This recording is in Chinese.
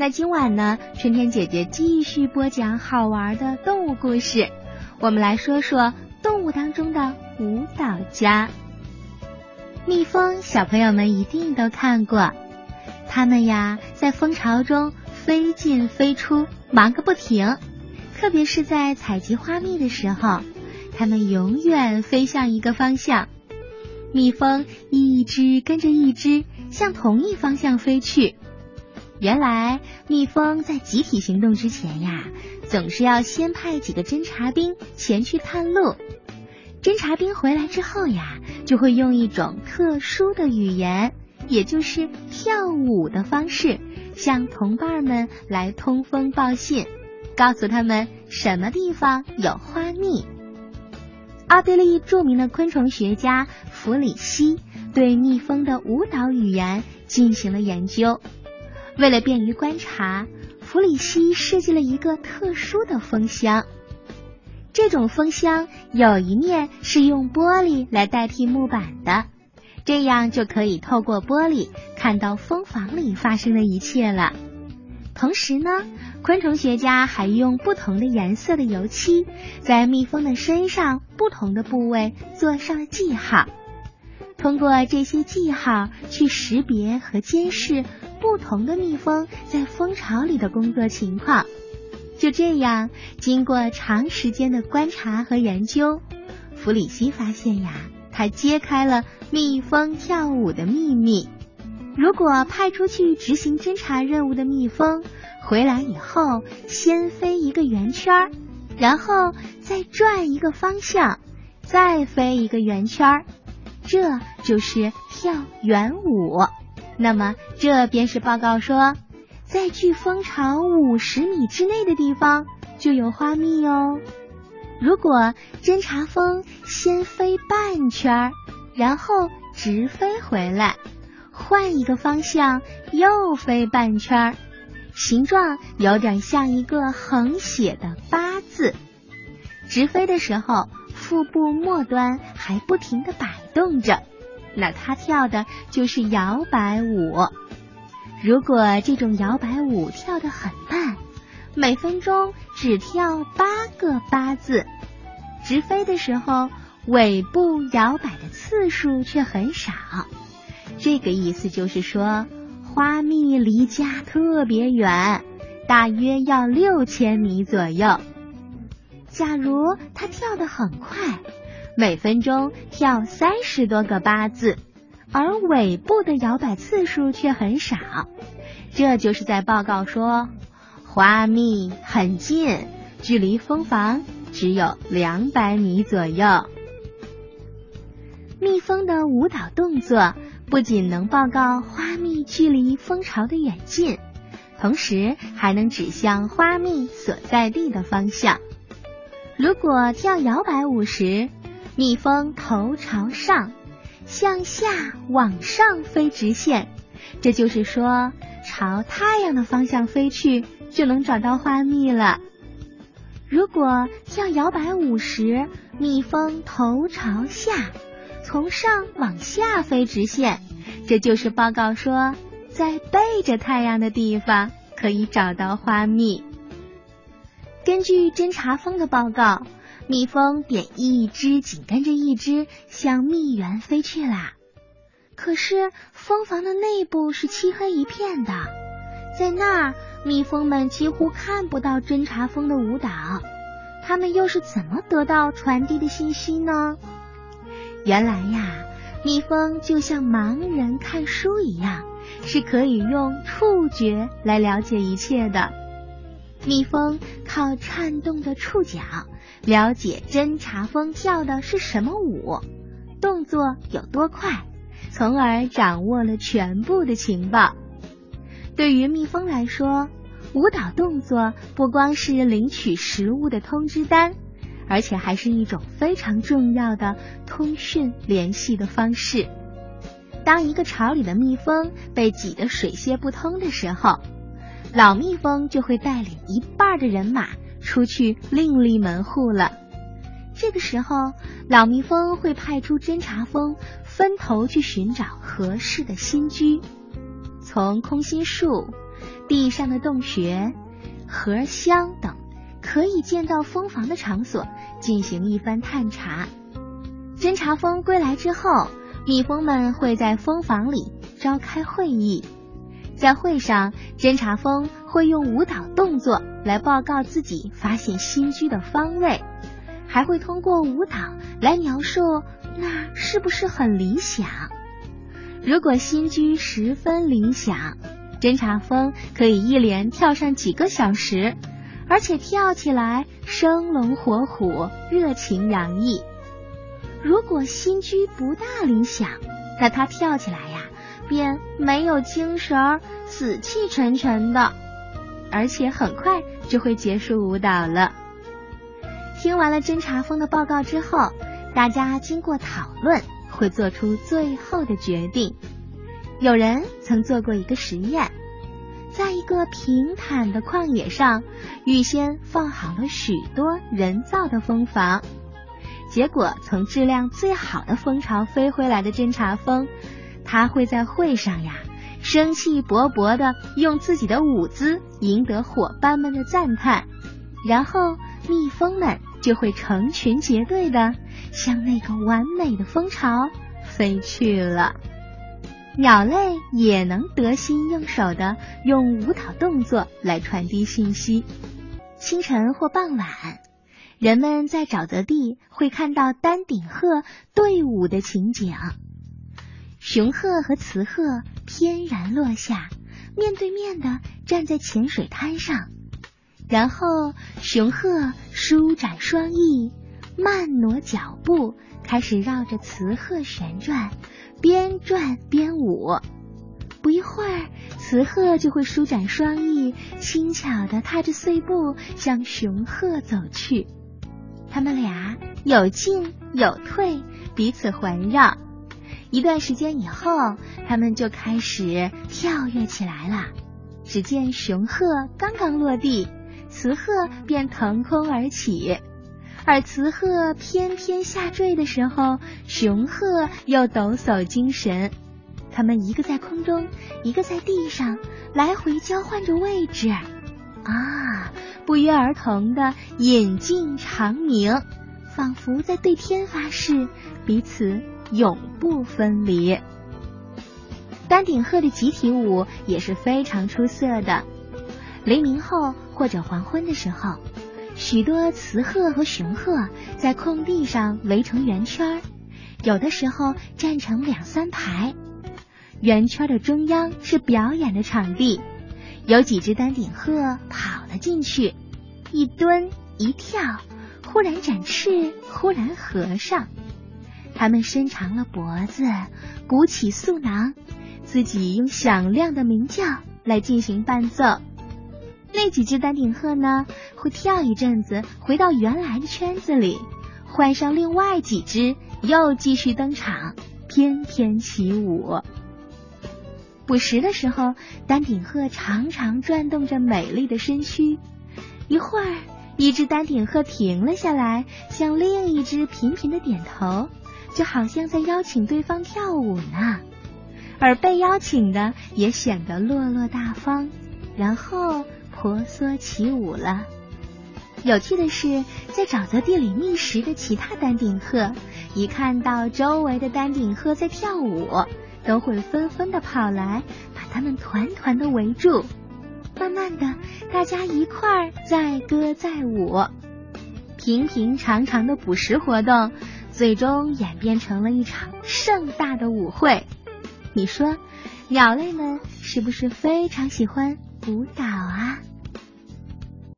那今晚呢，春天姐姐继续播讲好玩的动物故事。我们来说说动物当中的舞蹈家。蜜蜂，小朋友们一定都看过，它们呀在蜂巢中飞进飞出，忙个不停。特别是在采集花蜜的时候，它们永远飞向一个方向。蜜蜂一只跟着一只向同一方向飞去。原来，蜜蜂在集体行动之前呀，总是要先派几个侦察兵前去探路。侦察兵回来之后呀，就会用一种特殊的语言，也就是跳舞的方式，向同伴们来通风报信，告诉他们什么地方有花蜜。奥地利著名的昆虫学家弗里希对蜜蜂的舞蹈语言进行了研究。为了便于观察，弗里希设计了一个特殊的蜂箱。这种蜂箱有一面是用玻璃来代替木板的，这样就可以透过玻璃看到蜂房里发生的一切了。同时呢，昆虫学家还用不同的颜色的油漆在蜜蜂的身上不同的部位做上了记号，通过这些记号去识别和监视。不同的蜜蜂在蜂巢里的工作情况，就这样，经过长时间的观察和研究，弗里希发现呀，他揭开了蜜蜂跳舞的秘密。如果派出去执行侦察任务的蜜蜂回来以后，先飞一个圆圈，然后再转一个方向，再飞一个圆圈，这就是跳圆舞。那么，这便是报告说，在距蜂巢五十米之内的地方就有花蜜哦。如果侦察蜂先飞半圈，然后直飞回来，换一个方向又飞半圈，形状有点像一个横写的八字。直飞的时候，腹部末端还不停的摆动着。那他跳的就是摇摆舞。如果这种摇摆舞跳得很慢，每分钟只跳八个八字，直飞的时候尾部摇摆的次数却很少。这个意思就是说，花蜜离家特别远，大约要六千米左右。假如它跳得很快。每分钟跳三十多个八字，而尾部的摇摆次数却很少，这就是在报告说花蜜很近，距离蜂房只有两百米左右。蜜蜂的舞蹈动作不仅能报告花蜜距离蜂巢的远近，同时还能指向花蜜所在地的方向。如果跳摇摆舞时，蜜蜂头朝上，向下往上飞直线，这就是说朝太阳的方向飞去就能找到花蜜了。如果跳摇摆舞时，蜜蜂头朝下，从上往下飞直线，这就是报告说在背着太阳的地方可以找到花蜜。根据侦察蜂的报告。蜜蜂便一只紧跟着一只向蜜源飞去啦。可是蜂房的内部是漆黑一片的，在那儿，蜜蜂们几乎看不到侦察蜂的舞蹈。它们又是怎么得到传递的信息呢？原来呀，蜜蜂就像盲人看书一样，是可以用触觉来了解一切的。蜜蜂靠颤动的触角。了解侦察蜂跳的是什么舞，动作有多快，从而掌握了全部的情报。对于蜜蜂来说，舞蹈动作不光是领取食物的通知单，而且还是一种非常重要的通讯联系的方式。当一个巢里的蜜蜂被挤得水泄不通的时候，老蜜蜂就会带领一半的人马。出去另立门户了。这个时候，老蜜蜂会派出侦察蜂分头去寻找合适的新居。从空心树、地上的洞穴、荷箱等可以见到蜂房的场所进行一番探查。侦察蜂归来之后，蜜蜂们会在蜂房里召开会议，在会上，侦察蜂会用舞蹈动作来报告自己发现新居的方位，还会通过舞蹈来描述那是不是很理想。如果新居十分理想，侦察蜂可以一连跳上几个小时，而且跳起来生龙活虎、热情洋溢。如果新居不大理想，那它跳起来呀，便没有精神儿，死气沉沉的，而且很快就会结束舞蹈了。听完了侦察蜂的报告之后，大家经过讨论。会做出最后的决定。有人曾做过一个实验，在一个平坦的旷野上，预先放好了许多人造的蜂房。结果，从质量最好的蜂巢飞回来的侦察蜂，它会在会上呀，生气勃勃的用自己的舞姿赢得伙伴们的赞叹，然后蜜蜂们就会成群结队的。向那个完美的蜂巢飞去了。鸟类也能得心应手的用舞蹈动作来传递信息。清晨或傍晚，人们在沼泽地会看到丹顶鹤队伍的情景。雄鹤和雌鹤翩然落下，面对面的站在浅水滩上，然后雄鹤舒展双翼。慢挪脚步，开始绕着雌鹤旋转，边转边舞。不一会儿，雌鹤就会舒展双翼，轻巧的踏着碎步向雄鹤走去。他们俩有进有退，彼此环绕。一段时间以后，他们就开始跳跃起来了。只见雄鹤刚刚落地，雌鹤便腾空而起。而雌鹤翩翩下坠的时候，雄鹤又抖擞精神。它们一个在空中，一个在地上，来回交换着位置，啊，不约而同的引颈长鸣，仿佛在对天发誓，彼此永不分离。丹顶鹤的集体舞也是非常出色的。黎明后或者黄昏的时候。许多雌鹤和雄鹤在空地上围成圆圈，有的时候站成两三排。圆圈的中央是表演的场地，有几只丹顶鹤跑了进去，一蹲一跳，忽然展翅，忽然合上。它们伸长了脖子，鼓起素囊，自己用响亮的鸣叫来进行伴奏。那几只丹顶鹤呢？会跳一阵子，回到原来的圈子里，换上另外几只，又继续登场，翩翩起舞。捕食的时候，丹顶鹤常常转动着美丽的身躯。一会儿，一只丹顶鹤停了下来，向另一只频频的点头，就好像在邀请对方跳舞呢。而被邀请的也显得落落大方，然后。婆娑起舞了。有趣的是，在沼泽地里觅食的其他丹顶鹤，一看到周围的丹顶鹤在跳舞，都会纷纷的跑来，把它们团团的围住。慢慢的，大家一块儿载歌载舞，平平常常的捕食活动，最终演变成了一场盛大的舞会。你说，鸟类们是不是非常喜欢舞蹈啊？